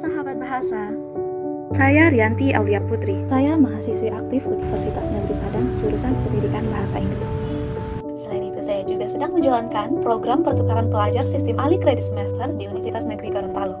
sahabat bahasa. Saya Rianti Aulia Putri. Saya mahasiswi aktif Universitas Negeri Padang, jurusan Pendidikan Bahasa Inggris. Selain itu, saya juga sedang menjalankan program pertukaran pelajar sistem alih kredit semester di Universitas Negeri Gorontalo.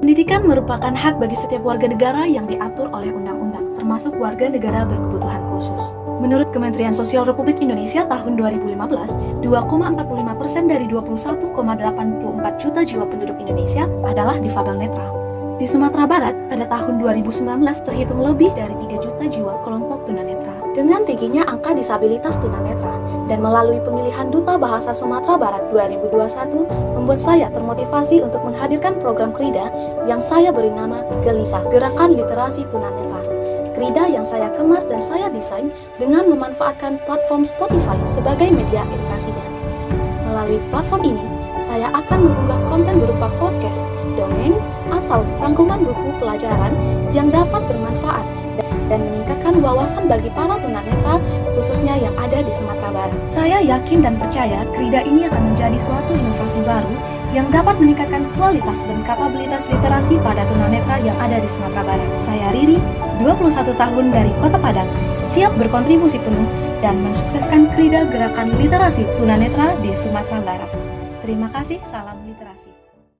Pendidikan merupakan hak bagi setiap warga negara yang diatur oleh undang-undang, termasuk warga negara berkebutuhan khusus. Menurut Kementerian Sosial Republik Indonesia tahun 2015, 2,45 persen dari 21,84 juta jiwa penduduk Indonesia adalah difabel netra. Di Sumatera Barat, pada tahun 2019 terhitung lebih dari 3 juta jiwa kelompok tunanetra. Dengan tingginya angka disabilitas tunanetra dan melalui pemilihan Duta Bahasa Sumatera Barat 2021, membuat saya termotivasi untuk menghadirkan program KRIDA yang saya beri nama Gelita, Gerakan Literasi Tunanetra. KRIDA yang saya kemas dan saya desain dengan memanfaatkan platform Spotify sebagai media edukasinya. Melalui platform ini, saya akan mengunggah konten berupa podcast, dongeng, atau rangkuman buku pelajaran yang dapat bermanfaat dan meningkatkan wawasan bagi para tunanetra khususnya yang ada di Sumatera Barat. Saya yakin dan percaya Krida ini akan menjadi suatu inovasi baru yang dapat meningkatkan kualitas dan kapabilitas literasi pada tunanetra yang ada di Sumatera Barat. Saya Riri, 21 tahun dari Kota Padang, siap berkontribusi penuh dan mensukseskan Krida Gerakan Literasi Tunanetra di Sumatera Barat. Terima kasih, salam literasi.